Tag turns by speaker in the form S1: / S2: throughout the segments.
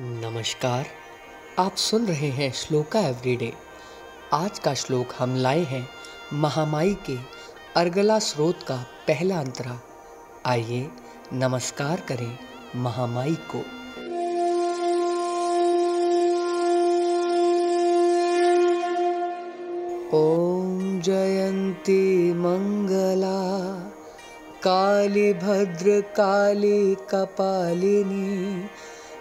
S1: नमस्कार, आप सुन रहे हैं श्लोका एवरीडे। आज का श्लोक हम लाए हैं महामाई के अर्गला स्रोत का पहला अंतरा। आइए नमस्कार करें महामाई को। ॐ जयन्ती मङ्गला काली भद्रकाली कपालिनी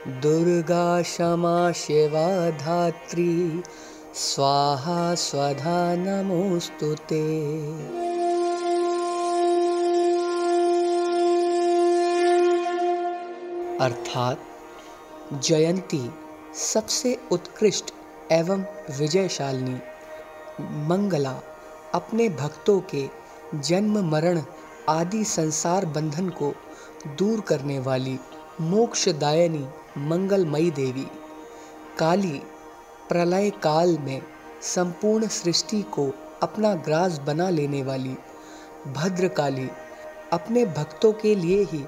S1: दुर्गा क्षमा शिवा धात्री स्वाहा स्वधा नमोऽस्तु ते। अर्थात जयंती सबसे उत्कृष्ट एवं विजयशालिनी, मंगला अपने भक्तों के जन्म, मरण आदि संसार बंधन को दूर करने वाली मोक्षदायनी मंगलमयी देवी। काली, प्रलय काल में संपूर्ण सृष्टि को अपना ग्रास बना लेने वाली भद्रकाली अपने भक्तों के लिए ही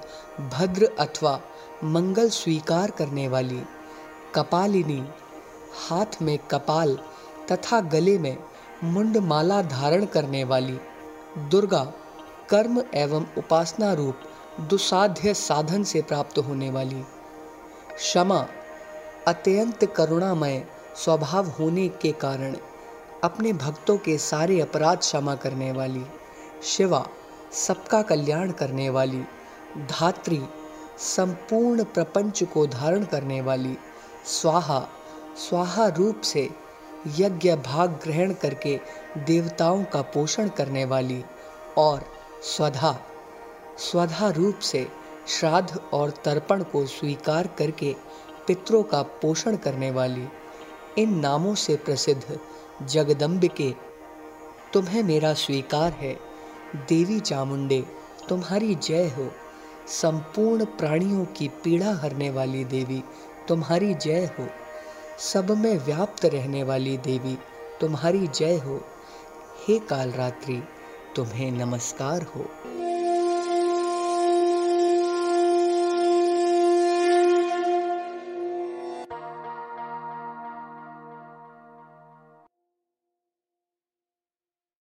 S1: भद्र अथवा मंगल स्वीकार करने वाली कपालिनी हाथ में कपाल तथा गले में मुंडमाला धारण करने वाली दुर्गा कर्म एवं उपासना रूप दुसाध्य साधन से प्राप्त होने वाली क्षमा अत्यंत करुणामय स्वभाव होने के कारण अपने भक्तों के सारे अपराध क्षमा करने वाली, शिवा सबका कल्याण करने वाली, धात्री संपूर्ण प्रपंच को धारण करने वाली, स्वाहा स्वाहा रूप से यज्ञ भाग ग्रहण करके देवताओं का पोषण करने वाली और स्वधा स्वधा रूप से श्राद्ध और तर्पण को स्वीकार करके पितरों का पोषण करने वाली इन नामों से प्रसिद्ध जगदम्बिके, तुम्हें मेरा स्वीकार है। देवी चामुंडे, तुम्हारी जय हो। संपूर्ण प्राणियों की पीड़ा हरने वाली देवी, तुम्हारी जय हो। सब में व्याप्त रहने वाली देवी, तुम्हारी जय हो। हे कालरात्रि, तुम्हें नमस्कार हो।